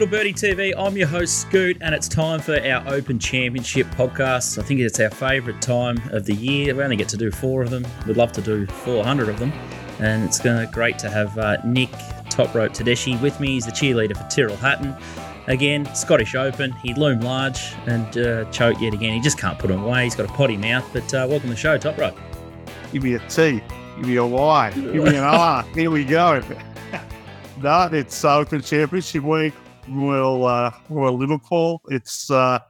Little Birdie TV. I'm your host, Scoot, and it's time for our Open Championship podcast. I think it's our favourite time of the year. We only get to do four of them. We'd love to do 400 of them. And it's gonna, great to have uh, Nick Top Rope Tedeschi with me. He's the cheerleader for Tyrrell Hatton. Again, Scottish Open. He loomed large and uh, choked yet again. He just can't put him away. He's got a potty mouth. But uh, welcome to the show, Top Rope. Give me a T. Give me a Y. Give me an R. Here we go. no, it's Open Championship week. Well, uh, well, Liverpool. It's uh,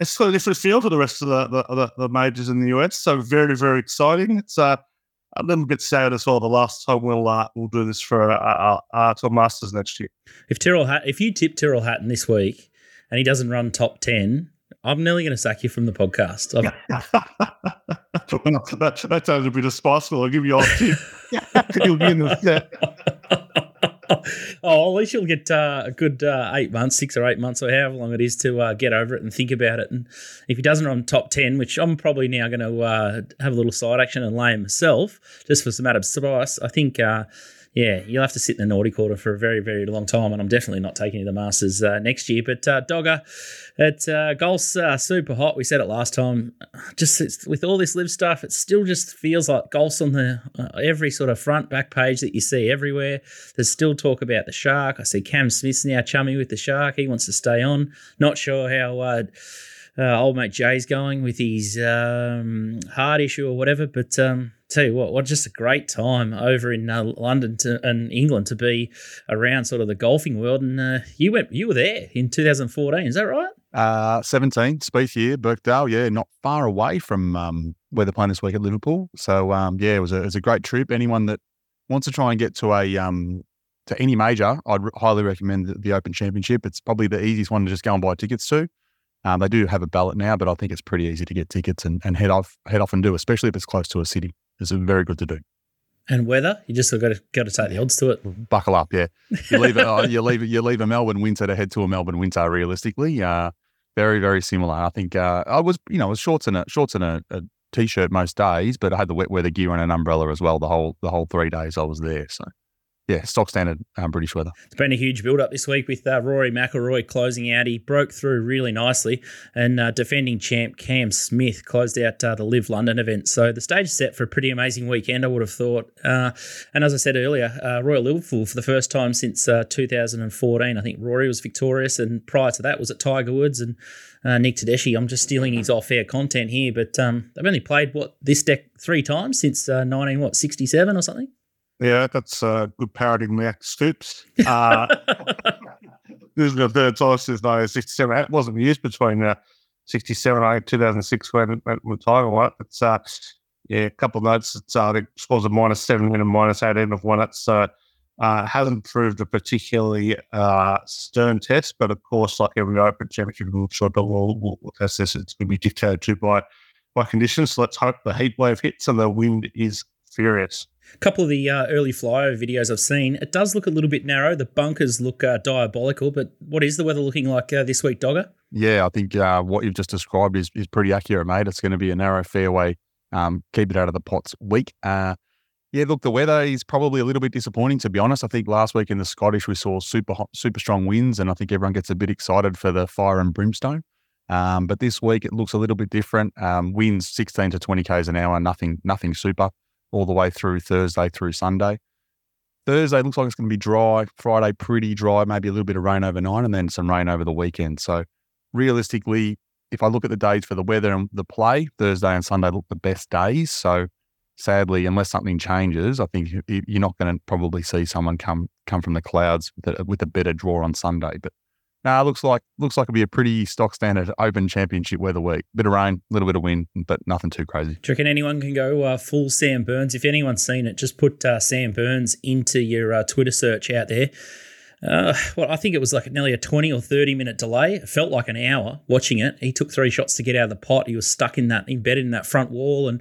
it's got a different feel to the rest of the, the, the, majors in the US. So very, very exciting. It's uh, a little bit sad as well. The last time we'll uh, we'll do this for uh, uh, uh Masters next year. If Tyrrell Hat, if you tip Tyrrell Hatton this week and he doesn't run top ten, I'm nearly going to sack you from the podcast. that, that sounds a bit of spiteful. I'll give you all tip. You'll be in the, oh, at least you'll get uh, a good uh, eight months, six or eight months, or however long it is to uh, get over it and think about it. And if he doesn't run top 10, which I'm probably now going to uh, have a little side action and lay myself, just for some added spice, I think uh, yeah, you'll have to sit in the naughty quarter for a very, very long time. And I'm definitely not taking you to the Masters uh, next year. But uh, Dogger, at uh, golf's uh, super hot. We said it last time. Just with all this LIV stuff, it still just feels like golf's on the uh, every sort of front back page that you see everywhere. There's still talk about the shark. I see Cam Smith's now chummy with the shark. He wants to stay on. Not sure how. Uh, uh, old mate Jay's going with his um, heart issue or whatever, but um, tell you what, what just a great time over in uh, London and England to be around sort of the golfing world. And uh, you went, you were there in 2014, is that right? Uh, 17, Spieth year, Birkdale, yeah, not far away from um, where they're playing this week at Liverpool. So um, yeah, it was a it was a great trip. Anyone that wants to try and get to a um, to any major, I'd highly recommend the, the, Open Championship. It's probably the easiest one to just go and buy tickets to. Um, they do have a ballot now, but I think it's pretty easy to get tickets and, and head off head off and do, especially if it's close to a city. It's very good to do. And weather, you just got to got to take the odds to it. Buckle up, yeah. You leave it. uh, you leave you leave a Melbourne winter to head to a Melbourne winter. Realistically, uh, very very similar. I think uh, I was you know it was shorts and a shorts and a, a t-shirt most days, but I had the wet weather gear and an umbrella as well. The whole the whole three days I was there. So yeah, stock standard um, British weather. It's been a huge build up this week with uh, Rory McIlroy closing out. He broke through really nicely, and uh, defending champ Cam Smith closed out uh, the LIV London event. So the stage is set for a pretty amazing weekend, I would have thought. Uh, and as I said earlier, uh, Royal Liverpool for the first time since uh, 2014. I think Rory was victorious, and prior to that was at Tiger Woods and. Nick Tedeschi. I'm just stealing his off-air content here, but um, they've only played what this deck three times since 19 what 67 or something. Yeah, that's a good parroting Max Stoops. Uh, this is the third time since 1967. It wasn't used between uh, 67 and 2006 when it went with Tiger White. It's, uh, yeah, a couple of notes. It's, uh, I think scores a minus 7 and minus 18 of one. It's, uh, uh, hasn't proved a particularly uh, stern test, but of course, like every Open Championship, I'm sure the will will test this. It's going to be dictated to by by conditions. So let's hope the heat wave hits and the wind is furious. A couple of the uh, early flyover videos I've seen, it does look a little bit narrow. The bunkers look uh, diabolical, but what is the weather looking like uh, this week, Dogger? Yeah, I think uh, what you've just described is, is pretty accurate, mate. It's going to be a narrow fairway, um, keep it out of the pots week. Uh, yeah, look, the weather is probably a little bit disappointing, to be honest. I think last week in the Scottish, we saw super hot, super strong winds, and I think everyone gets a bit excited for the fire and brimstone. Um, but this week it looks a little bit different. Um, winds 16 to 20 k's an hour, nothing, nothing super all the way through Thursday through Sunday. Thursday looks like it's going to be dry. Friday, pretty dry, maybe a little bit of rain overnight and then some rain over the weekend. So, realistically, if I look at the days for the weather and the play, Thursday and Sunday look the best days. So, sadly, unless something changes, I think you're not going to probably see someone come come from the clouds with a, with a better draw on Sunday. But Nah, looks like looks like it'll be a pretty stock standard Open Championship weather week. Bit of rain, little bit of wind, but nothing too crazy. Do you reckon anyone can go uh, full Sam Burns? If anyone's seen it, just put uh, Sam Burns into your uh, Twitter search out there uh, well, I think it was like nearly a 20 or 30 minute delay. It felt like an hour watching it. He took three shots to get out of the pot. He was stuck in that, embedded in that front wall, and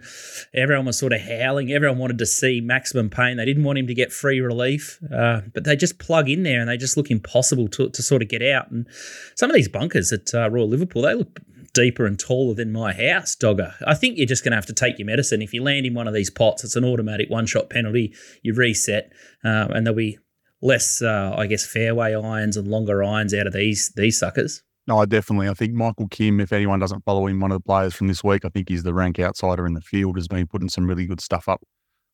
everyone was sort of howling. Everyone wanted to see maximum pain. They didn't want him to get free relief, uh, but they just plug in there and they just look impossible to, to sort of get out. And some of these bunkers at uh, Royal Liverpool, they look deeper and taller than my house, Dogger. I think you're just going to have to take your medicine. If you land in one of these pots, it's an automatic one shot penalty. You reset, uh, and there'll be less, uh, I guess, fairway irons and longer irons out of these these suckers. No, I definitely. I think Michael Kim, if anyone doesn't follow him, one of the players from this week, I think he's the rank outsider in the field, has been putting some really good stuff up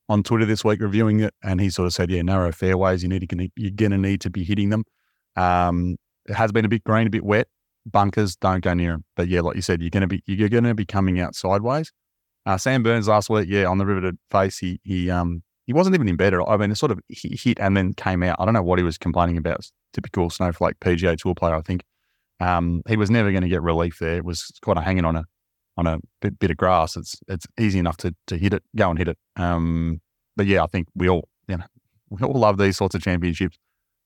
on Twitter this week reviewing it. And he sort of said, yeah, narrow fairways, you need to, you're going to need to be hitting them. Um, it has been a bit green, a bit wet. Bunkers, don't go near them. But yeah, like you said, you're going to be, you're going to be coming out sideways. Uh, Sam Burns last week, yeah, on the riveted face, he, he, um, he wasn't even in bed. I mean, it sort of hit and then came out. I don't know what he was complaining about. Typical snowflake PGA Tour player, I think. Um, he was never going to get relief there. It was kind of hanging on a on a bit, bit, of grass. It's it's easy enough to to hit it, go and hit it. Um, but yeah, I think we all you know we all love these sorts of championships.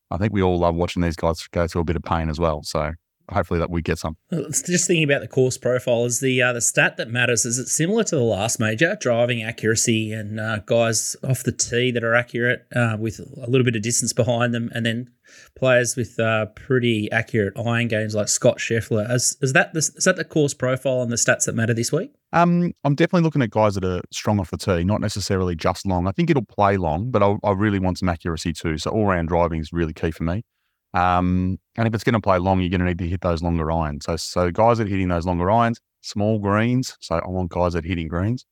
I think we all love watching these guys go through a bit of pain as well. So hopefully that we get some. Just thinking about the course profile, is the uh, the stat that matters? Is it similar to the last major, driving accuracy and uh, guys off the tee that are accurate uh, with a little bit of distance behind them, and then players with uh, pretty accurate iron games like Scott Scheffler. Is, is that the, is that the course profile and the stats that matter this week? Um, I'm definitely looking at guys that are strong off the tee, not necessarily just long. I think it'll play long, but I, I really want some accuracy too. So all round driving is really key for me. Um, and if it's going to play long, you're going to need to hit those longer irons. So, so guys that are hitting those longer irons, small greens. So I want guys that are hitting greens.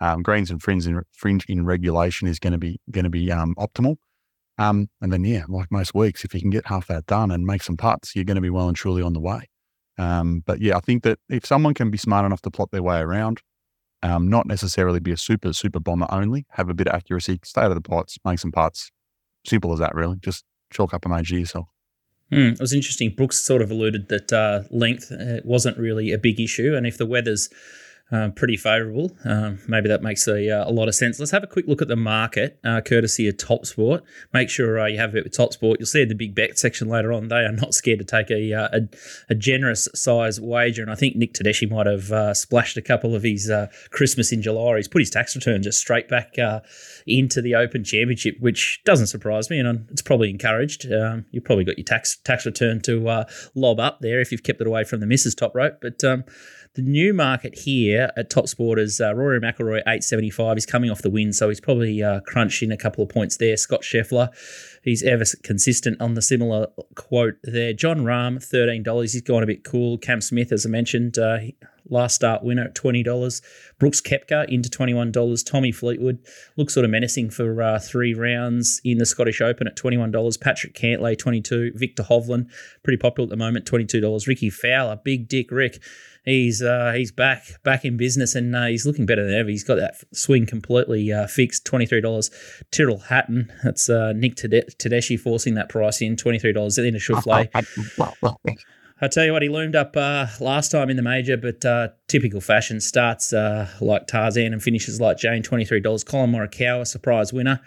Um, greens and fringe in, fringe in regulation is going to be going to be um, optimal. Um, and then yeah, like most weeks, if you can get half that done and make some putts, you're going to be well and truly on the way. Um, but yeah, I think that if someone can be smart enough to plot their way around, um, not necessarily be a super super bomber only, have a bit of accuracy, stay out of the pots, make some putts. Simple as that, really. Just chalk up a major yourself. Mm, it was interesting. Brooks sort of alluded that uh, length uh, wasn't really a big issue, and if the weather's um, pretty favourable. Um, maybe that makes a, uh, a lot of sense. Let's have a quick look at the market, uh, courtesy of Top Sport. Make sure uh, you have it with Top Sport. You'll see in the big bet section later on. They are not scared to take a uh, a, a, generous size wager, and I think Nick Tedeschi might have uh, splashed a couple of his uh, Christmas in July. He's put his tax return just straight back into the Open Championship, which doesn't surprise me, and it's probably encouraged. Um, you've probably got your tax tax return to lob up there if you've kept it away from the misses top rope, but um, the new market here at Top Sport is uh, Rory McIlroy, 875. He's coming off the win, so he's probably uh, crunched in a couple of points there. Scott Scheffler, he's ever consistent on the similar quote there. Jon Rahm, $13. He's gone a bit cool. Cam Smith, as I mentioned, uh, last start winner at $20. Brooks Koepka into $21. Tommy Fleetwood looks sort of menacing for uh, three rounds in the Scottish Open at $21. Patrick Cantlay, 22 Victor Hovland, pretty popular at the moment, $22. Rickie Fowler, Big Dick Rick he's uh, he's back back in business and uh, he's looking better than ever. He's got that swing completely uh, fixed. Twenty three dollars. Tyrrell Hatton. That's uh, Nick Tedeschi forcing that price in. Twenty three dollars in a Schauffele. I tell you what, he loomed up uh, last time in the major, but uh, typical fashion starts like Tarzan and finishes like Jane. Twenty three dollars. Collin Morikawa, surprise winner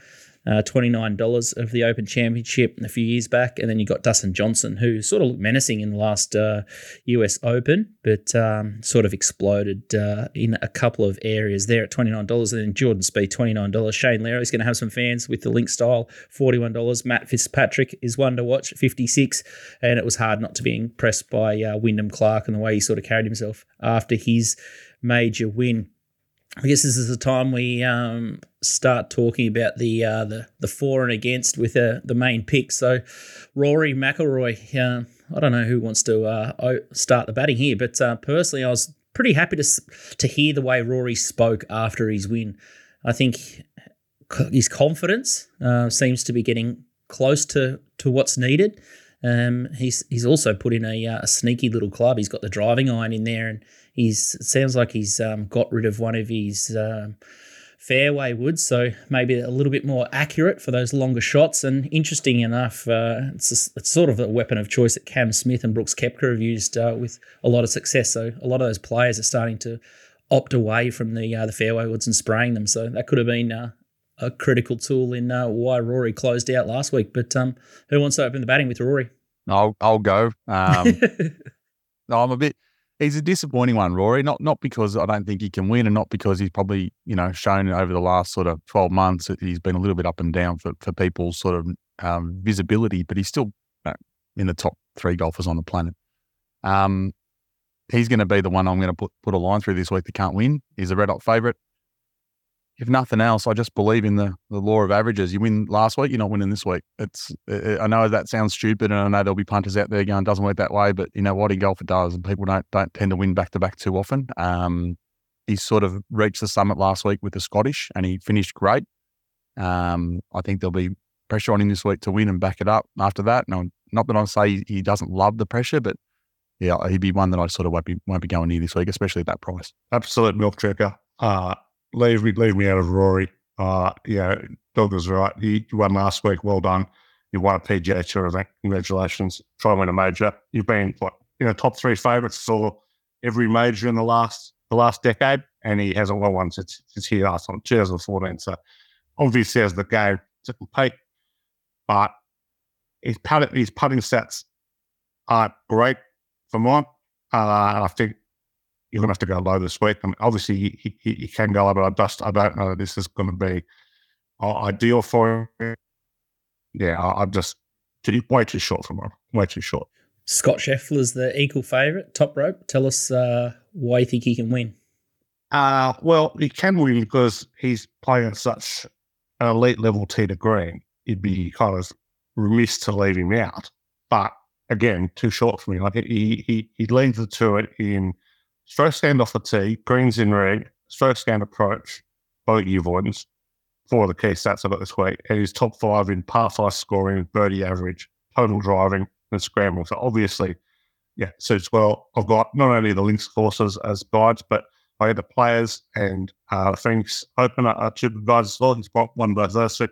uh, $29 of the Open Championship a few years back. And then you got Dustin Johnson, who sort of looked menacing in the last uh, US Open, but um, sort of exploded uh, in a couple of areas there at $29. And then Jordan Spieth, $29. Shane Lowry is going to have some fans with the link style, $41. Matt Fitzpatrick is one to watch, 56 And it was hard not to be impressed by uh, Wyndham Clark and the way he sort of carried himself after his major win. I guess this is the time we um, start talking about the uh, the the for and against with uh, the main pick. So, Rory McIlroy. Uh, I don't know who wants to uh, start the batting here, but uh, personally, I was pretty happy to to hear the way Rory spoke after his win. I think his confidence uh, seems to be getting close to to what's needed. Um, he's he's also put in a, a sneaky little club. He's got the driving iron in there, and He's it sounds like he's um, got rid of one of his um, fairway woods, so maybe a little bit more accurate for those longer shots. And interesting enough, uh, it's, a, it's sort of a weapon of choice that Cam Smith and Brooks Koepka have used uh, with a lot of success. So a lot of those players are starting to opt away from the uh, the fairway woods and spraying them. So that could have been uh, a critical tool in uh, why Rory closed out last week. But um, who wants to open the batting with Rory? I'll I'll go. Um, no, I'm a bit he's a disappointing one, Rory. Not not because I don't think he can win, and not because he's probably you know shown over the last sort of twelve months that he's been a little bit up and down for for people's sort of um, visibility, but he's still uh, in the top three golfers on the planet. Um, he's going to be the one I'm going to put put a line through this week that can't win. He's a red hot favourite. If nothing else, I just believe in the, the law of averages. You win last week, you're not winning this week. It's it, I know that sounds stupid, and I know there'll be punters out there going, doesn't work that way. But you know what, in golf it does, and people don't don't tend to win back to back too often. Um, he sort of reached the summit last week with the Scottish, and he finished great. Um, I think there'll be pressure on him this week to win and back it up after that. No, not that I say he doesn't love the pressure, but yeah, he'd be one that I sort of won't be won't be going near this week, especially at that price. Absolute milk checker. Uh, leave me leave me out of Rory. Uh, yeah, Doug was right. You, won last week. Well done. You won a PGA Tour event. Congratulations. Try and win a major. You've been what you know top three favourites for every major in the last the last decade, and he hasn't won one since since he last on 2014. So obviously as the game to compete, but his putting his putting stats aren't great for mine. Uh, I think you're going to have to go low this week. Mean, obviously, he, he, he can go low, but I just I don't know this is going to be uh, ideal for him. Yeah, I, am just too, way too short for him. Way too short. Scott Scheffler's the equal favourite, top rope. Tell us uh, why you think he can win. Uh, well, he can win because he's playing such an elite level tee to green. It'd be kind of remiss to leave him out. But again, too short for me. Like he he he leans to it in strokes gained off the tee, greens in rig, strokes gained approach, bogey avoidance, four of the key stats I got this week. And he's top five in par five scoring, birdie average, total driving, and scramble. So obviously, yeah, suits well. I've got not only the links courses as guides, but I had the players and uh, Phoenix Open are two guides as well. He's got one of those. So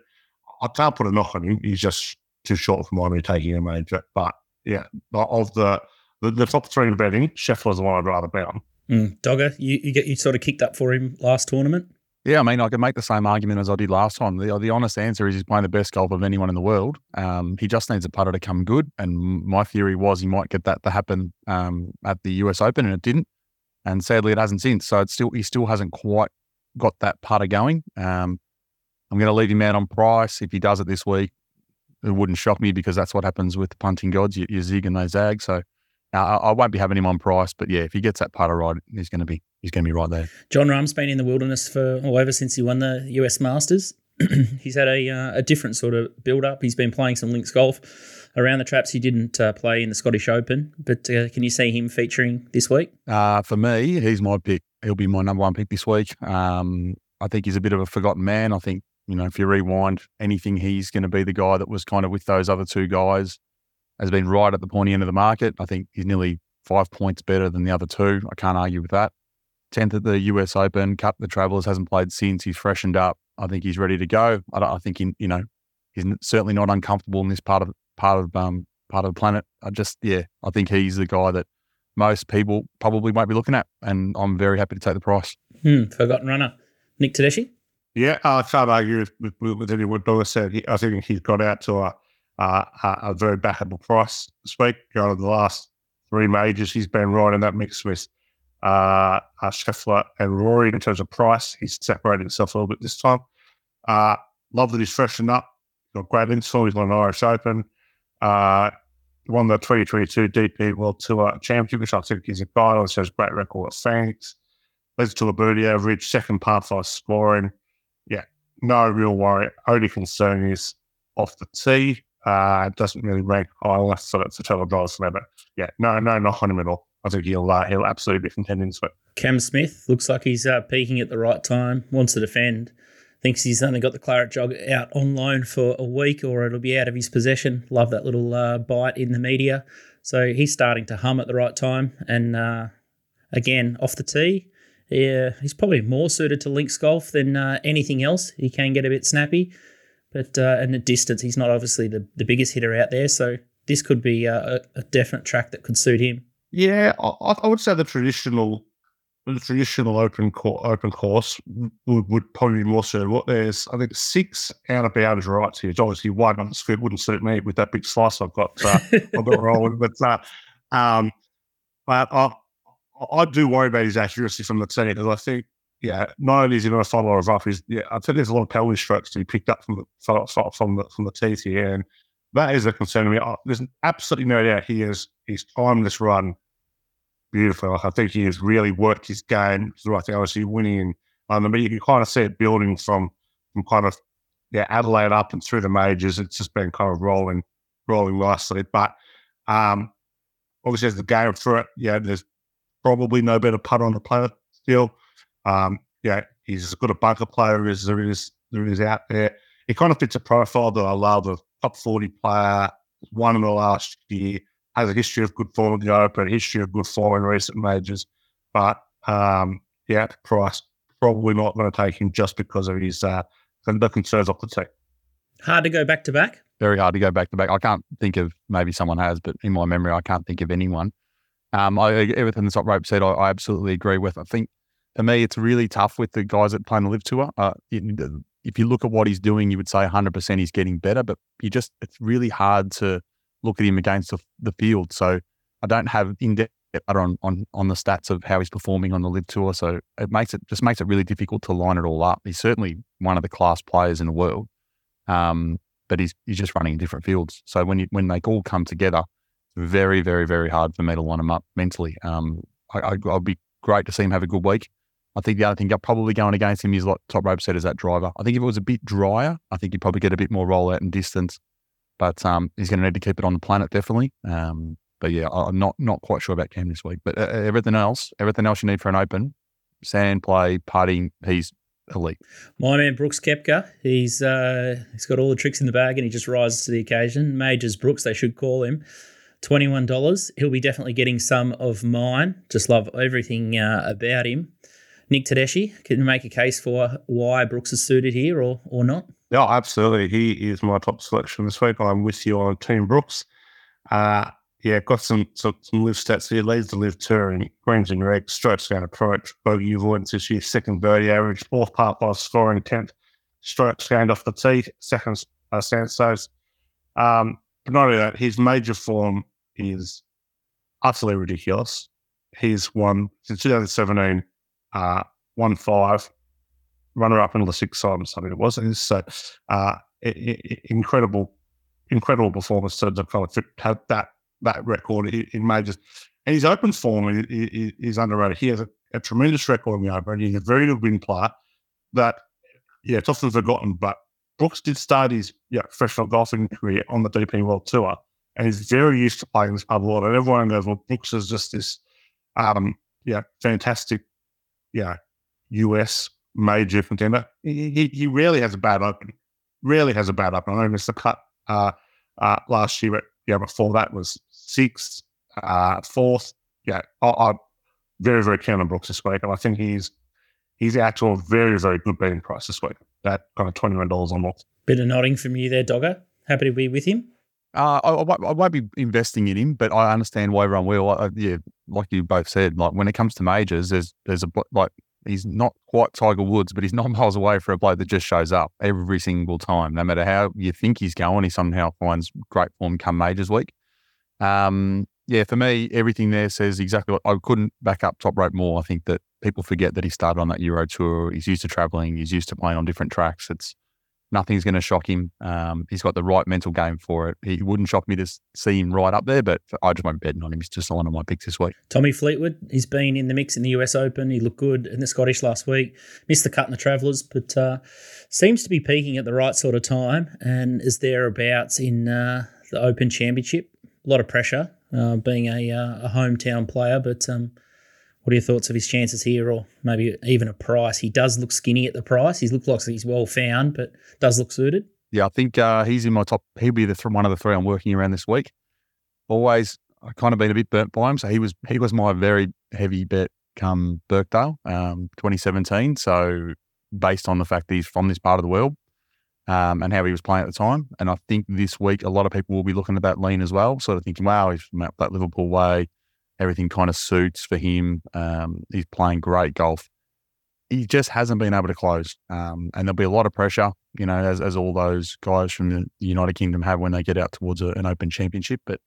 I can't put a knock on him. He's just too short for my me taking a major. But yeah, of the the, the top three in betting, Scheffler's the one I'd rather bet on. Mm. Dogger, you, you get you sort of kicked up for him last tournament. Yeah, I mean, I could make the same argument as I did last time. The, the honest answer is he's playing the best golf of anyone in the world. Um, he just needs a putter to come good. And my theory was he might get that to happen um, at the US Open, and it didn't. And sadly, it hasn't since. So it's still he still hasn't quite got that putter going. Um, I'm going to leave him out on price. If he does it this week, it wouldn't shock me because that's what happens with the punting gods. You, you zig and they zag. So uh, I, won't be having him on price, but yeah, if he gets that putter right, he's going to be he's going to be right there. Jon Rahm's been in the wilderness for well, ever since he won the US Masters. he's had a uh, a different sort of build up. He's been playing some links golf around the traps. He didn't uh, play in the Scottish Open, but uh, can you see him featuring this week? Uh, for me, he's my pick. He'll be my number one pick this week. Um, I think he's a bit of a forgotten man. I think you know, if you rewind anything, he's going to be the guy that was kind of with those other two guys, has been right at the pointy end of the market. I think he's nearly five points better than the other two. I can't argue with that. 10th at the US Open, Cup the Travelers hasn't played since. He's freshened up. I think he's ready to go. I, I think, he, you know, he's certainly not uncomfortable in this part of part of um, part of the planet. I just, yeah, I think he's the guy that most people probably won't be looking at, and I'm very happy to take the price. Hmm, forgotten runner, Nick Tedeschi. Yeah, I can't argue with, with, with anyone Douglas said. He, I think he's got out to a, a, a very backable price this week. Going of the last three majors, he's been right in that mix with uh, uh, Scheffler and Rory in terms of price. He's separated himself a little bit this time. Uh, love that he's freshened up. Got great install. He's won an Irish Open. Uh, won the 2022 DP World Tour Championship, which I think is a guy. Also has great record at Phoenix. Leads to a birdie average, second par five scoring yeah, no real worry. Only concern is off the tee. Uh, it doesn't really rank high enough, so that's a total dollars for me. But yeah, no, no, not on him at all. I think he'll uh, he'll absolutely be contending to it. Cam Smith looks like he's uh, peaking at the right time. Wants to defend. Thinks he's only got the claret jug out on loan for a week, or it'll be out of his possession. Love that little uh, bite in the media. So he's starting to hum at the right time, and uh, again off the tee yeah, he's probably more suited to links golf than uh, anything else. He can get a bit snappy, but uh, in the distance, he's not obviously the, the biggest hitter out there. So this could be a, a definite track that could suit him. Yeah, I, I would say the traditional the traditional open course, open course would, would probably be more suitable. What there's, I think, six out of bounds right here. It's obviously one on the script wouldn't suit me with that big slice I've got. Uh, I've got rolling, but uh, um, but I, I do worry about his accuracy from the tee because I think, yeah, not only is he going to follow rough, he's, yeah, I think there's a lot of penalty strokes to be picked up from the from the from the teeth here, and that is a concern to me. There's absolutely no doubt he is he's timed this run beautifully. Like I think he has really worked his game through. I think obviously winning in Um, but you can kind of see it building from from kind of yeah Adelaide up and through the majors. It's just been kind of rolling rolling nicely. But um, obviously, as the game through it, yeah, there's probably no better putter on the planet still. Um, yeah, he's as good a bunker player as there is there is out there. He kind of fits a profile that I love of top 40 player, won in the last year, has a history of good form in the Open, a history of good form in recent majors. But um, yeah, price probably not going to take him just because of his uh, the concerns off the tee. Hard to go back to back. Very hard to go back to back. I can't think of maybe someone has, but in my memory, I can't think of anyone. Um, I, everything the top rope said, I, I, absolutely agree with. I think for me, it's really tough with the guys that play on the LIV tour. Uh, if you look at what he's doing, you would say 100% he's getting better, but you just, it's really hard to look at him against the, the field. So I don't have in depth on, on, on the stats of how he's performing on the LIV tour. So it makes it, just makes it really difficult to line it all up. He's certainly one of the class players in the world. Um, but he's, he's just running in different fields. So when you, when they all come together, it's very, very, very hard for me to line him up mentally. Um, I, I, I'll be great to see him have a good week. I think the other thing probably going against him is like top rope set is that driver. I think if it was a bit drier, I think he'd probably get a bit more rollout and distance. But um, he's going to need to keep it on the planet definitely. Um, but yeah, I'm not not quite sure about Cam this week. But uh, everything else, everything else you need for an open, sand play, putting, he's elite. My man Brooks Koepka, he's uh, he's got all the tricks in the bag and he just rises to the occasion. Majors Brooks, they should call him. Twenty-one dollars. He'll be definitely getting some of mine. Just love everything uh, about him. Nick Tedeschi, can you make a case for why Brooks is suited here or or not? Yeah, absolutely. He is my top selection this week. I'm with you on Team Brooks. Uh, yeah, got some, some some LIV stats here. Leads the LIV tour in greens and reg, strokes gained approach, bogey avoidance this year, second birdie average, fourth par five scoring, tenth strokes gained off the tee, second uh, stances. Um, but not only that, his major form is utterly ridiculous. He's won since 2017 uh, one five, runner up in the six times. I mean, it was so uh, it, it, incredible, incredible performance to, to kind of have that that record in majors. And his open form is, is underrated. He has a, a, tremendous record in the open. He's a very good win player. That yeah, it's often forgotten, but Brooks did start his yeah, professional golfing career on the DP World Tour, and he's very used to playing this pub water. And everyone goes, well, Brooks is just this, um, yeah, fantastic yeah, US major contender. He, he, he rarely has a bad open. Rarely has a bad open. I know missed the cut uh, uh, last year, but yeah, before that was sixth, uh, fourth. Yeah, I, I'm very, very keen on Brooks this week. And I think he's he's out to a very, very good betting price this week. That kind of $21 on more. Bit of nodding from you there, Dogger. Happy to be with him. Uh, I, I, won't be investing in him, but I understand why everyone will. I, yeah, like you both said, like when it comes to majors, there's there's a like he's not quite Tiger Woods, but he's not miles away for a bloke that just shows up every single time. No matter how you think he's going, he somehow finds great form come majors week. Um, yeah, for me, everything there says exactly what I couldn't back up top rope more. I think that people forget that he started on that Euro tour. He's used to traveling. He's used to playing on different tracks. It's Nothing's going to shock him. Um, he's got the right mental game for it. He wouldn't shock me to see him right up there, but I just won't bet on him. He's just one of my picks this week. Tommy Fleetwood, he's been in the mix in the US Open. He looked good in the Scottish last week. Missed the cut in the Travellers, but uh, seems to be peaking at the right sort of time and is thereabouts in uh, the Open Championship. A lot of pressure uh, being a, uh, a hometown player, but um, what are your thoughts of his chances here, or maybe even a price? He does look skinny at the price. He looks like he's well found, but does look suited. Yeah, I think uh, he's in my top. He'll be the th- one of the three I'm working around this week. Always, I kind of been a bit burnt by him, so he was he was my very heavy bet come Birkdale, um, 2017. So based on the fact that he's from this part of the world um, and how he was playing at the time, and I think this week a lot of people will be looking at that lean as well, sort of thinking, wow, he's from that Liverpool way Everything kind of suits for him. Um, he's playing great golf. He just hasn't been able to close. Um, and there'll be a lot of pressure, you know, as, as all those guys from the United Kingdom have when they get out towards a, an open championship. But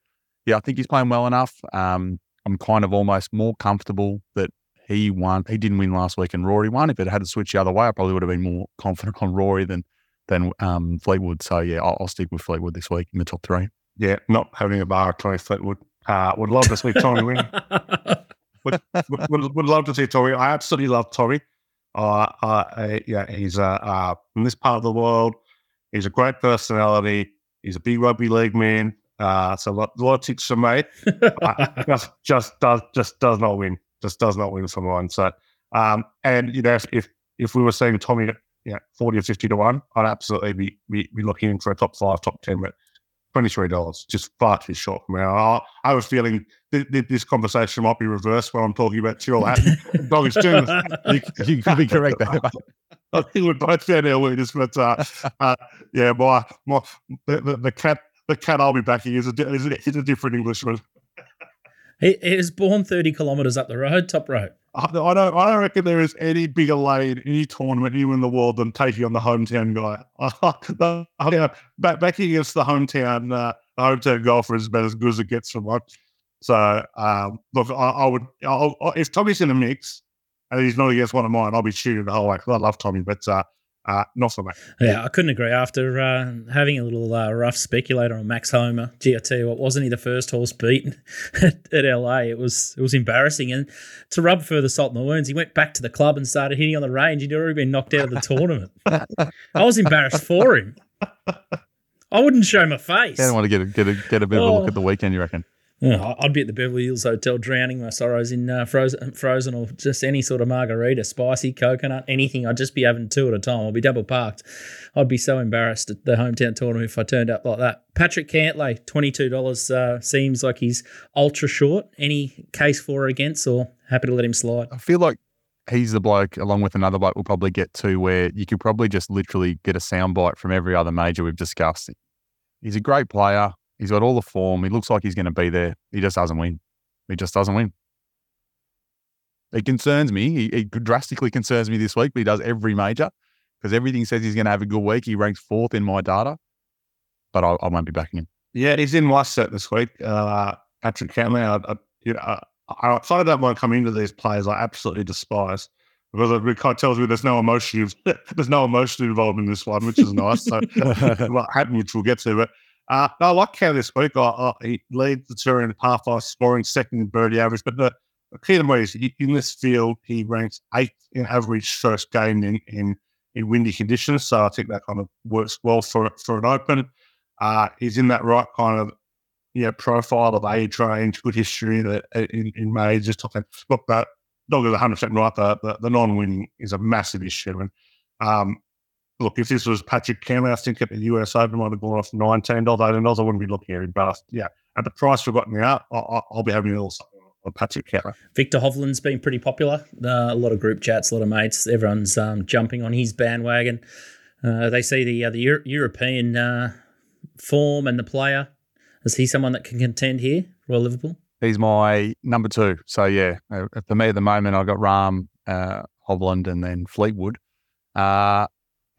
yeah, I think he's playing well enough. Um, I'm kind of almost more comfortable that he won. He didn't win last week and Rory won. If it had to switch the other way, I probably would have been more confident on Rory than than um, Fleetwood. So yeah, I'll, I'll, stick with Fleetwood this week in the top three. Yeah, not having a bar Tommy Fleetwood uh, would love to see Tommy win. would, would, would, love to see Tommy. I absolutely love Tommy. Uh, uh, yeah, he's from this part of the world. He's a great personality. He's a big rugby league man. Uh, so a lot, lot of ticks for me. just, just does just does not win. Just does not win for mine. So, um, and you know, if if we were seeing Tommy, yeah, forty or fifty to one, I'd absolutely be be, be looking for a top five, top ten. But $23, just far too short for me. I, I was feeling th- th- this conversation might be reversed when I'm talking about Tyrrell Hatton. Dog is doing you, you could be correct there. I think we're both found our weakness, but uh, uh, yeah, my, my the, the, the, cat the cat I'll be backing is a, is a, is a different Englishman. He, he was born 30 kilometres up the road, top rope. I don't, I don't reckon there is any bigger lay in any tournament anywhere in the world than taking on the hometown guy. I, you back, backing against the hometown, uh, the hometown golfer is about as good as it gets from one. So, um, look, I, I would, I'll, if Tommy's in the mix and he's not against one of mine, I'll be shooting the whole way. I love Tommy, but uh, uh, not for me. Yeah, I couldn't agree. After uh, having a little uh, rough speculator on Max Homa, gee, I tell you what, wasn't he the first horse beaten at, at, LA? It was it was embarrassing. And to rub further salt in the wounds, he went back to the club and started hitting on the range. He'd already been knocked out of the tournament. I was embarrassed for him. I wouldn't show my face. I don't want to get a, get a, get a bit of a look at the weekend, you reckon? Yeah, I'd be at the Beverly Hills Hotel drowning my sorrows in uh, frozen, frozen or just any sort of margarita, spicy coconut, anything. I'd just be having two at a time. I'd be double parked. I'd be so embarrassed at the hometown tournament if I turned up like that. Patrick Cantlay, $22 uh, seems like he's ultra short. Any case for or against, or happy to let him slide? I feel like he's the bloke, along with another bloke we'll probably get to, where you could probably just literally get a soundbite from every other major we've discussed. He's a great player. He's got all the form. He looks like he's going to be there. He just doesn't win. He just doesn't win. It concerns me. He, he drastically concerns me this week, but he does every major because everything says he's going to have a good week. He ranks fourth in my data, but I, I won't be backing him. Yeah, he's in my set this week. Uh, Patrick Cantlay. I, I, you know, I, I, I don't want to come into these players I absolutely despise because it kind of tells me there's no emotion. there's no emotion involved in this one, which is nice. So, well, Hatton, which we'll get to, but uh, I like how this week he leads the tour in half five scoring, second in birdie average. But the, the key to me is he, in this field, he ranks eighth in average first game in, in, in windy conditions. So I think that kind of works well for for an open. Uh, he's in that right kind of know, profile of age range, good history that in, in May. Just talking, look, that dog is 100% right. The, the, the non winning is a massive issue. And um, look, if this was Patrick Cantlay, I think at the US Open might have gone off nineteen dollars, eighteen dollars. I wouldn't be looking at it, but yeah, at the price we've got now, I, will be having a little something on Patrick Cantlay. Victor Hovland's been pretty popular. Uh, a lot of group chats, a lot of mates, everyone's um, jumping on his bandwagon. Uh, they see the uh, the Euro- European uh, form and the player. Is he someone that can contend here, Royal Liverpool? He's my number two. So yeah, uh, for me at the moment, I've got Rahm, uh, Hovland, and then Fleetwood. Uh,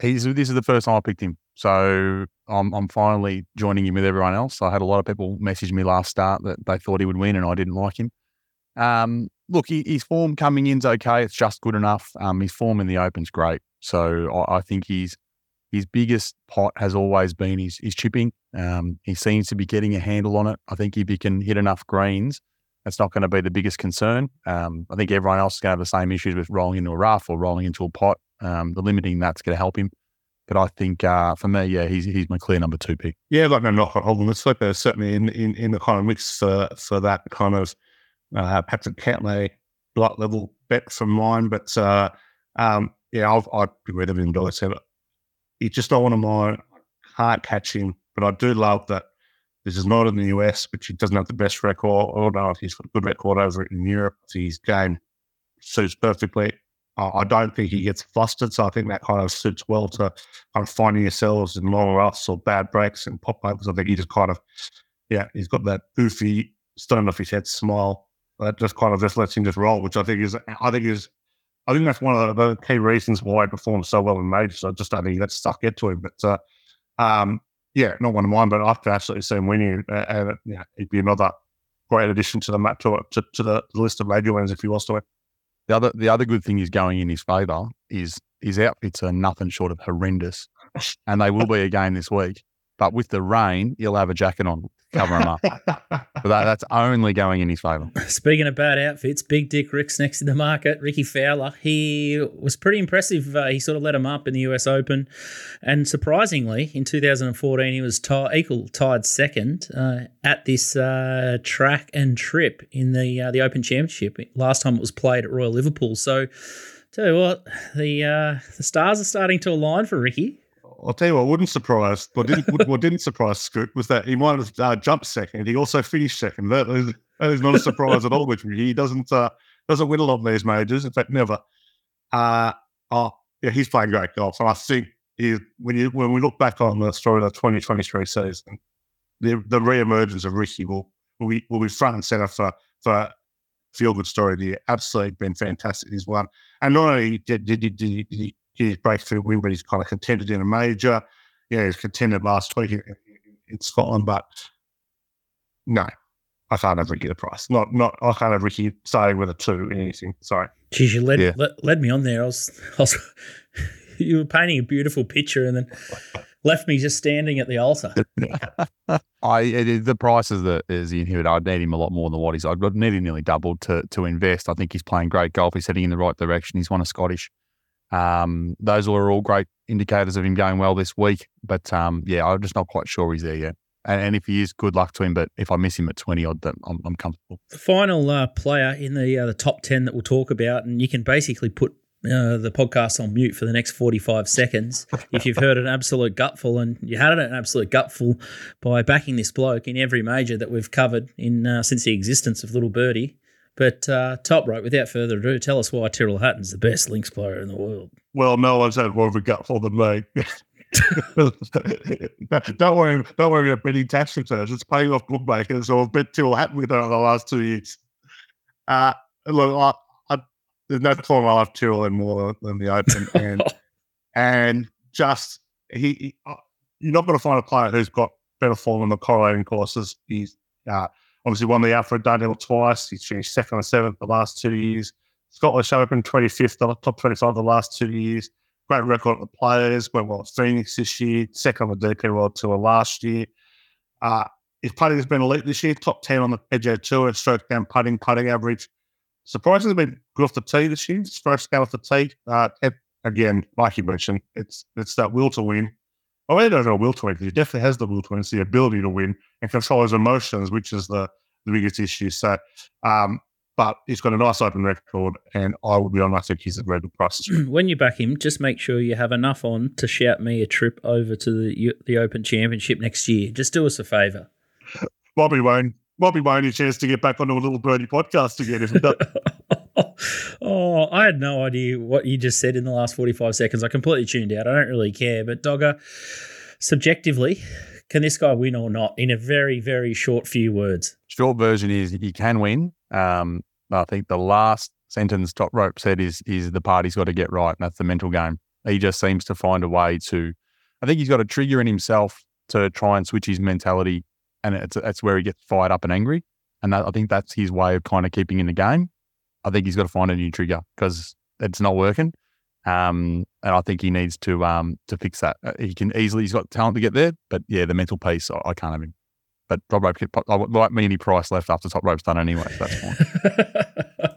he's this is the first time I picked him. So I'm I'm finally joining him with everyone else. I had a lot of people message me last start that they thought he would win and I didn't like him. Um, look, he, his form coming in's okay. It's just good enough. Um, his form in the open's great. So I, I think he's his biggest pot has always been his, his chipping. Um, he seems to be getting a handle on it. I think if he can hit enough greens, that's not going to be the biggest concern. Um, I think everyone else is going to have the same issues with rolling into a rough or rolling into a pot. Um, the limiting that's going to help him. But I think uh, for me, yeah, he's he's my clear number two pick. Yeah, like no knock on. It's like they're certainly in, in, in the kind of mix for, for that kind of uh, Patrick Cantlay block level bet from mine. But uh, um, yeah, I've, I'd be rid of him. Said he's just not one of mine. Can't catch him, but I do love that this is not in the US, but he doesn't have the best record. Know if he's got a good record over it in Europe. His game suits perfectly. I don't think he gets flustered. So I think that kind of suits well to kind of finding yourselves in long roughs or bad breaks and pop overs. I think he just kind of, yeah, he's got that goofy, stone off his head smile that just kind of just lets him just roll, which I think is, I think is, I think that's one of the key reasons why he performed so well in majors. I just don't think that's stuck into him. But uh, um, yeah, not one of mine, but I could absolutely see him winning, uh, and yeah, he'd be another great addition to the map to, to, to the list of major wins if he was to win. The other the other good thing is going in his favour is his outfits are nothing short of horrendous, and they will be again this week. But with the rain, he'll have a jacket on, cover him up. But that, that's only going in his favour. Speaking of bad outfits, Big Dick Rick's next in the market. Rickie Fowler, he was pretty impressive. Uh, he sort of let him up in the US Open, and surprisingly, in 2014, he was tie, equal tied second uh, at this uh, track and trip in the uh, the Open Championship. Last time it was played at Royal Liverpool. So, tell you what, the uh, the stars are starting to align for Ricky. I'll tell you what wouldn't surprise, what didn't, what didn't surprise Scoot was that he might have uh, jumped second. He also finished second. That is, that is not a surprise at all Which. He doesn't uh, doesn't win a lot of these majors. In fact, never. Uh, oh, yeah, he's playing great golf, and I think he, when you when we look back on the story of the 2023 season, the the re-emergence of Ricky will will be will be front and center for for feel good story the. Absolutely been fantastic. He's won, and not only did did, did, did, did his breakthrough win, but he's kind of contended in a major. Yeah, he's contended last week in, in Scotland, but no, I can't have Ricky the price. Not, not. I can't have Ricky starting with a two in anything. Sorry. Geez, you led, yeah. led, led me on there. I was, I was you were painting a beautiful picture, and then left me just standing at the altar. I it, the prices that is in here, I'd need him a lot more than what he's. I'd need him nearly doubled to to invest. I think he's playing great golf. He's heading in the right direction. He's won a Scottish. Um, those are all great indicators of him going well this week. But um, yeah, I'm just not quite sure he's there yet. And, and, if he is, good luck to him. But if I miss him at 20 odd, I'm, I'm comfortable. The final uh, player in the uh, the top 10 that we'll talk about, and you can basically put uh, the podcast on mute for the next 45 seconds if you've heard an absolute gutful and you had an absolute gutful by backing this bloke in every major that we've covered in uh, since the existence of Little Birdie. But uh, top right, without further ado, tell us why Tyrrell Hatton's the best links player in the world. Well, no one's had more of a gutful than me. don't worry, don't worry about betting tax returns. It's paying off bookmakers or bet Tyrrell Hatton with over the last two years. Uh, look, I, I, there's no time I love Tyrrell more than the Open, and and just he, he uh, you're not going to find a player who's got better form in the correlating courses. He's uh, Obviously, won the Alfred Dunhill twice. He's finished second and seventh the last two years. Scottish Open 25th, top 25 the last two years. Great record of the players. Went well at Phoenix this year. Second on the DP World Tour last year. Uh, his putting has been elite this year. Top 10 on the PGA Tour stroke down putting, putting average. Surprisingly, been good off the tee this year. His first game off the tee. Uh, again, like you mentioned, it's it's that will to win. He doesn't have a will to win because he definitely has the will to win. It's the ability to win and control his emotions, which is the, the biggest issue. So, um, but he's got a nice open record, and I would be on. I think he's at very good prices. when you back him, just make sure you have enough on to shout me a trip over to the the Open Championship next year. Just do us a favour. Bobby won't. Bobby won't a chance to get back onto a little birdie podcast again if he does. oh, I had no idea what you just said in the last 45 seconds. I completely tuned out. I don't really care. But, Dogger, subjectively, can this guy win or not in a very, very short few words? Short version is he can win. Um, I think the last sentence Top Rope said is is the party's got to get right, and that's the mental game. He just seems to find a way to. I think he's got a trigger in himself to try and switch his mentality, and it's that's where he gets fired up and angry. And that, I think that's his way of kind of keeping in the game. I think he's got to find a new trigger because it's not working. Um, and I think he needs to um, to fix that. Uh, he can easily, he's got talent to get there, but yeah, the mental piece, I, I can't have him. But top rope, I like me any price left after top rope's done anyway. That's fine.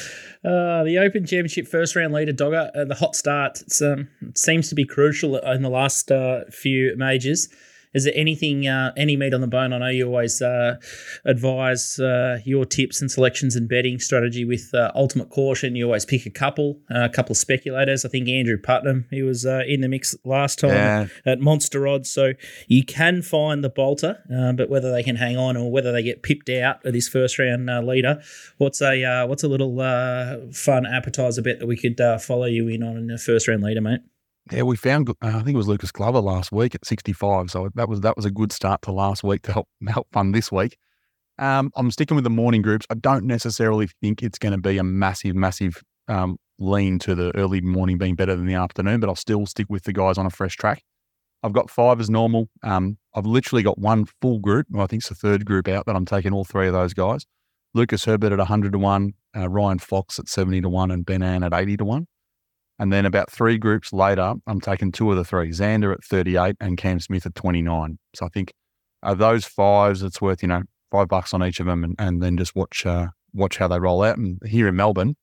Uh, the Open Championship first round leader, Dogger, uh, the hot start um, seems to be crucial in the last uh, few majors. Is there anything, uh, any meat on the bone? I know you always uh, advise uh, your tips and selections and betting strategy with uh, ultimate caution. You always pick a couple, uh, a couple of speculators. I think Andrew Putnam, he was uh, in the mix last time yeah. at Monster Odds. So you can find the bolter, but whether they can hang on or whether they get pipped out of this first round leader, what's a what's a little fun appetizer bet that we could follow you in on in the first round leader, mate? Yeah, we found. Uh, I think it was Lucas Glover last week at 65. So that was that was a good start to last week to help help fund this week. Um, I'm sticking with the morning groups. I don't necessarily think it's going to be a massive, massive um, lean to the early morning being better than the afternoon, but I'll still stick with the guys on a fresh track. I've got five as normal. Um, I've literally got one full group. Well, I think it's the third group out that I'm taking all three of those guys. Lucas Herbert at 100 to 1, uh, Ryan Fox at 70 to 1, and Ben An at 80 to 1. And then about three groups later, I'm taking two of the three, Xander at 38 and Cam Smith at 29. So I think uh, those fives, it's worth, you know, five bucks on each of them and, and then just watch uh, watch how they roll out. And here in Melbourne,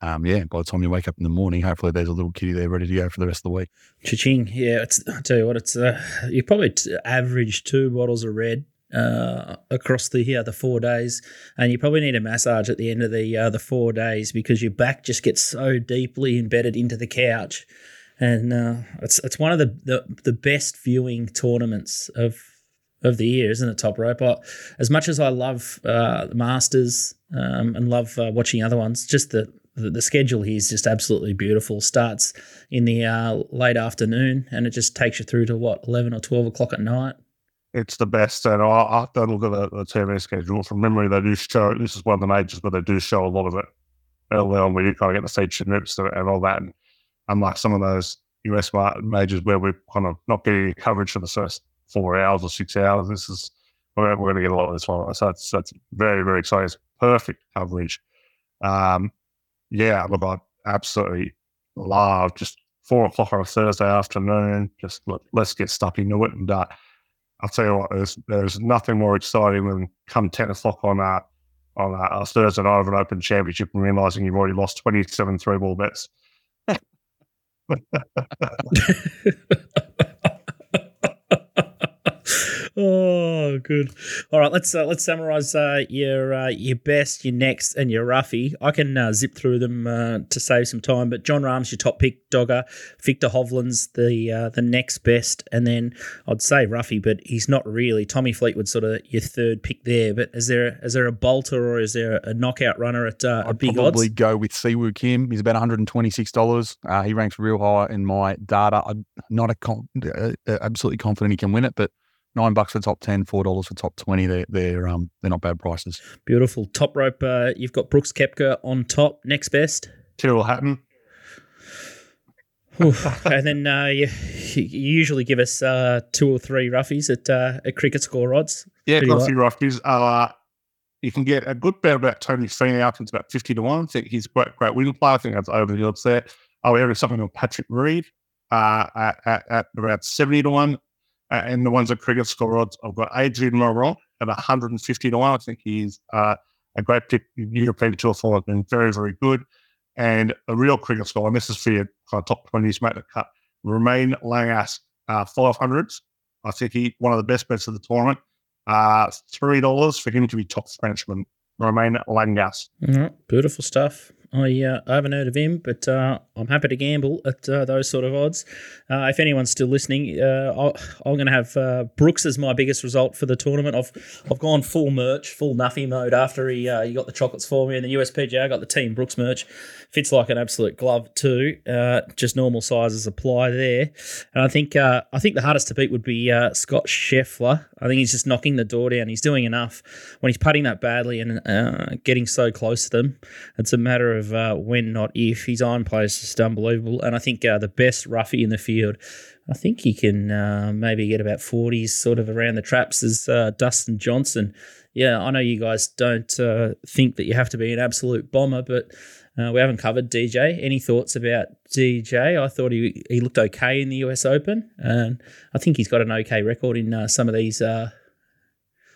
um, yeah, by the time you wake up in the morning, hopefully there's a little kitty there ready to go for the rest of the week. Cha-ching. Yeah, it's, I tell you what, it's uh, you probably t- average two bottles of red uh, across the yeah, the four days, and you probably need a massage at the end of the uh, the four days because your back just gets so deeply embedded into the couch, and uh, it's it's one of the, the the best viewing tournaments of of the year, isn't it? Top rope. But as much as I love uh, the Masters um, and love uh, watching other ones, just the the, the schedule here is just absolutely beautiful. Starts in the uh, late afternoon and it just takes you through to what eleven or twelve o'clock at night. It's the best, and I, I don't look at the, the TV schedule from memory. They do show this is one of the majors, but they do show a lot of it early on, where you kind of get the featured nips and, and all that. And unlike some of those US majors where we're kind of not getting coverage for the first four hours or six hours, this is we're, we're going to get a lot of this one. So that's that's very very exciting. It's perfect coverage. Um, yeah, look, I absolutely love just four o'clock on a Thursday afternoon. Just look, let's get stuck into it. And uh, I'll tell you what, there's there's nothing more exciting than come ten o'clock on uh, on uh, a Thursday night of an Open Championship and realizing you've already lost twenty seven three ball bets. Oh, good. All right, let's uh, let's summarize uh, your uh, your best, your next, and your roughie. I can uh, zip through them uh, to save some time. But Jon Rahm's your top pick, Dogger. Viktor Hovland's the uh, the next best, and then I'd say roughie, but he's not really. Tommy Fleetwood sort of your third pick there. But is there is there a bolter or is there a knockout runner at uh, I'd big probably odds? go with Siwoo Kim. He's about 126 dollars. Uh, he ranks real high in my data. I'm not a con- uh, absolutely confident he can win it, but nine bucks for top 10, four dollars for top 20. They're they're um they're not bad prices. Beautiful top rope. Uh, you've got Brooks Koepka on top. Next best. Tyrrell Hatton. and then uh, you, you usually give us uh, two or three roughies at uh, at cricket score odds. Yeah, Pretty got a few roughies. Uh, you can get a good bet about Tony Finau. It's about 50 to 1. I think he's a great, great win player. I think that's over the odds there. Oh, we have something on Patrick Reed uh, at, at, at about 70 to 1. Uh, and the ones at cricket score odds, I've got Adrian Meronk at 150 to 1. I think he's uh, a great pick. European Tour form has been very, very good. And a real cricket score, and this is for your kind of top 20s, make the cut. Romain Langasque, uh, 500s. I think he one of the best bets of the tournament. Uh, $3 for him to be top Frenchman. Romain Langasque. Right, beautiful stuff. I, uh, I haven't heard of him, but uh, I'm happy to gamble at uh, those sort of odds. Uh, if anyone's still listening, uh, I'll, I'm going to have uh, Brooks as my biggest result for the tournament. I've I've gone full merch, full Nuffy mode after he he got the chocolates for me and the USPGA. I got the Team Brooks merch. Fits like an absolute glove too. Just normal sizes apply there. And I think I think the hardest to beat would be Scott Scheffler. I think he's just knocking the door down. He's doing enough when he's putting that badly and getting so close to them. It's a matter of uh, when, not if. His iron play is just unbelievable. And I think uh, the best roughie in the field, I think he can uh, maybe get about 40s sort of around the traps as uh, Dustin Johnson. Yeah, I know you guys don't uh, think that you have to be an absolute bomber, but uh, we haven't covered DJ. Any thoughts about DJ? I thought he he looked okay in the US Open, and I think he's got an okay record in some of these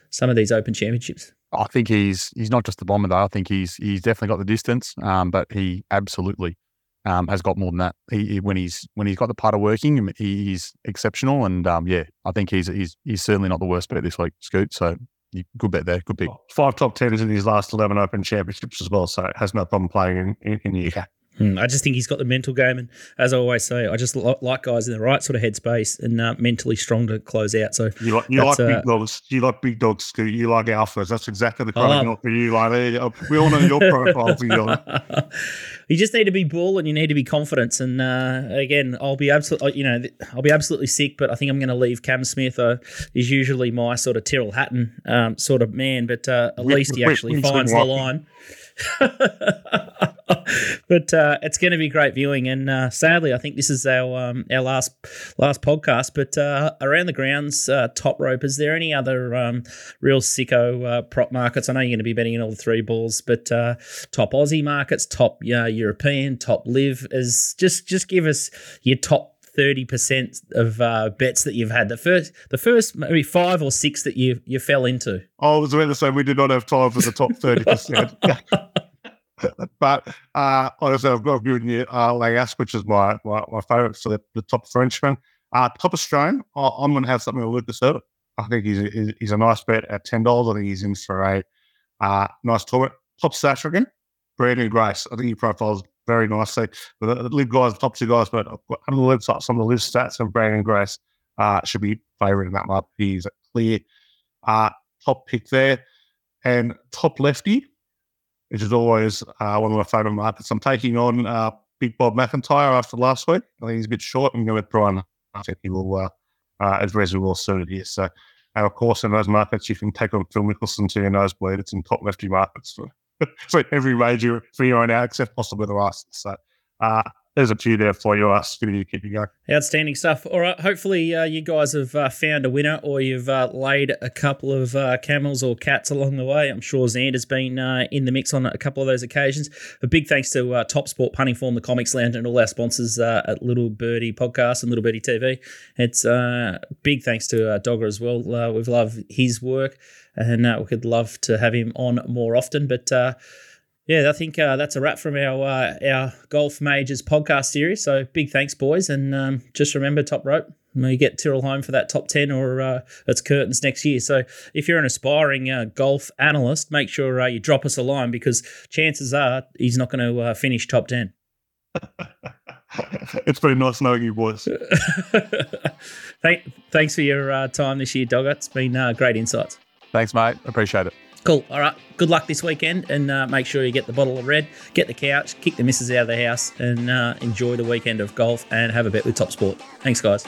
some of these Open Championships. I think he's he's not just a bomber though. I think he's he's definitely got the distance, um, but he absolutely um, has got more than that. He, he- when he's when he's got the putter working, he, he's exceptional. And um, yeah, I think he's he's he's certainly not the worst bet this week, Scoot. So you, good bet there, good pick. Five top tens in his last 11 Open Championships as well. So has no problem playing in, in, in the UK. Hmm, I just think he's got the mental game, and as I always say, I just li- like guys in the right sort of headspace and uh, mentally strong to close out. So You like you like uh, big dogs. You like big dogs. You like alphas. That's exactly the kind of for you. Like there you go. we all know your profile you. you just need to be bull and you need to be confident. And uh, again, I'll be absolutely, you know, I'll be absolutely sick, but I think I'm going to leave Cam Smith. Uh, is usually my sort of Tyrrell Hatton um, sort of man, but uh, at least he actually finds the line. but uh, it's going to be great viewing. And uh, sadly, I think this is our um, our last last podcast. But uh, around the grounds, uh, top rope. Is there any other um, real sicko uh, prop markets? I know you're going to be betting in all the three balls, but uh, top Aussie markets, top European, top LIV. Is just just give us your top thirty percent of uh, bets that you've had. The first, the first maybe five or six that you you fell into. I was about to say we did not have time for the top thirty percent. but uh, honestly, I've got give you uh, Langasque, which is my my, my favourite, so the, the, top Frenchman. Uh, top Australian, I, am going to have something with Lucas Herbert. I think he's a, he's a nice bet at ten dollars. I think he's in for a uh, nice tournament. Top South African, Branden Grace. I think he profiles very nicely. The, the LIV guys, the top two guys, but under the LIV some of the LIV stats and Branden Grace uh, should be favourite in that market. He's a clear uh, top pick there. And top lefty, which is always uh, one of my favourite markets. I'm taking on uh, Big Bob MacIntyre after last week. I think he's a bit short. I'm going with Brian. I think he will uh, uh, as well suited here. So, and of course, in those markets, you can take on Phil Mickelson to your nosebleed. It's in top lefty markets for, for every major for you right now, except possibly the last. So, uh, there's a few there for you. Us to keep you going. Outstanding stuff. All right. Hopefully, uh, you guys have uh, found a winner, or you've uh, laid a couple of uh, camels or cats along the way. I'm sure Zand has been uh, in the mix on a couple of those occasions. A big thanks to uh, Top Sport Punting Form, the Comics Lounge, and all our sponsors at Little Birdie Podcast and Little Birdie TV. It's a big thanks to Dogger as well. we've loved his work, and we could love to have him on more often. But yeah, I think uh, that's a wrap from our uh, our golf majors podcast series. So big thanks, boys, and um, just remember top rope. We get Tyrrell home for that top ten, or uh, it's curtains next year. So if you're an aspiring uh, golf analyst, make sure uh, you drop us a line because chances are he's not going to uh, finish top ten. it's been nice knowing you, boys. Thank, thanks for your time this year, Dogger. It's been great insights. Thanks, mate. Appreciate it. Cool. All right. Good luck this weekend, and uh, make sure you get the bottle of red, get the couch, kick the missus out of the house, and uh, enjoy the weekend of golf and have a bet with Top Sport. Thanks, guys.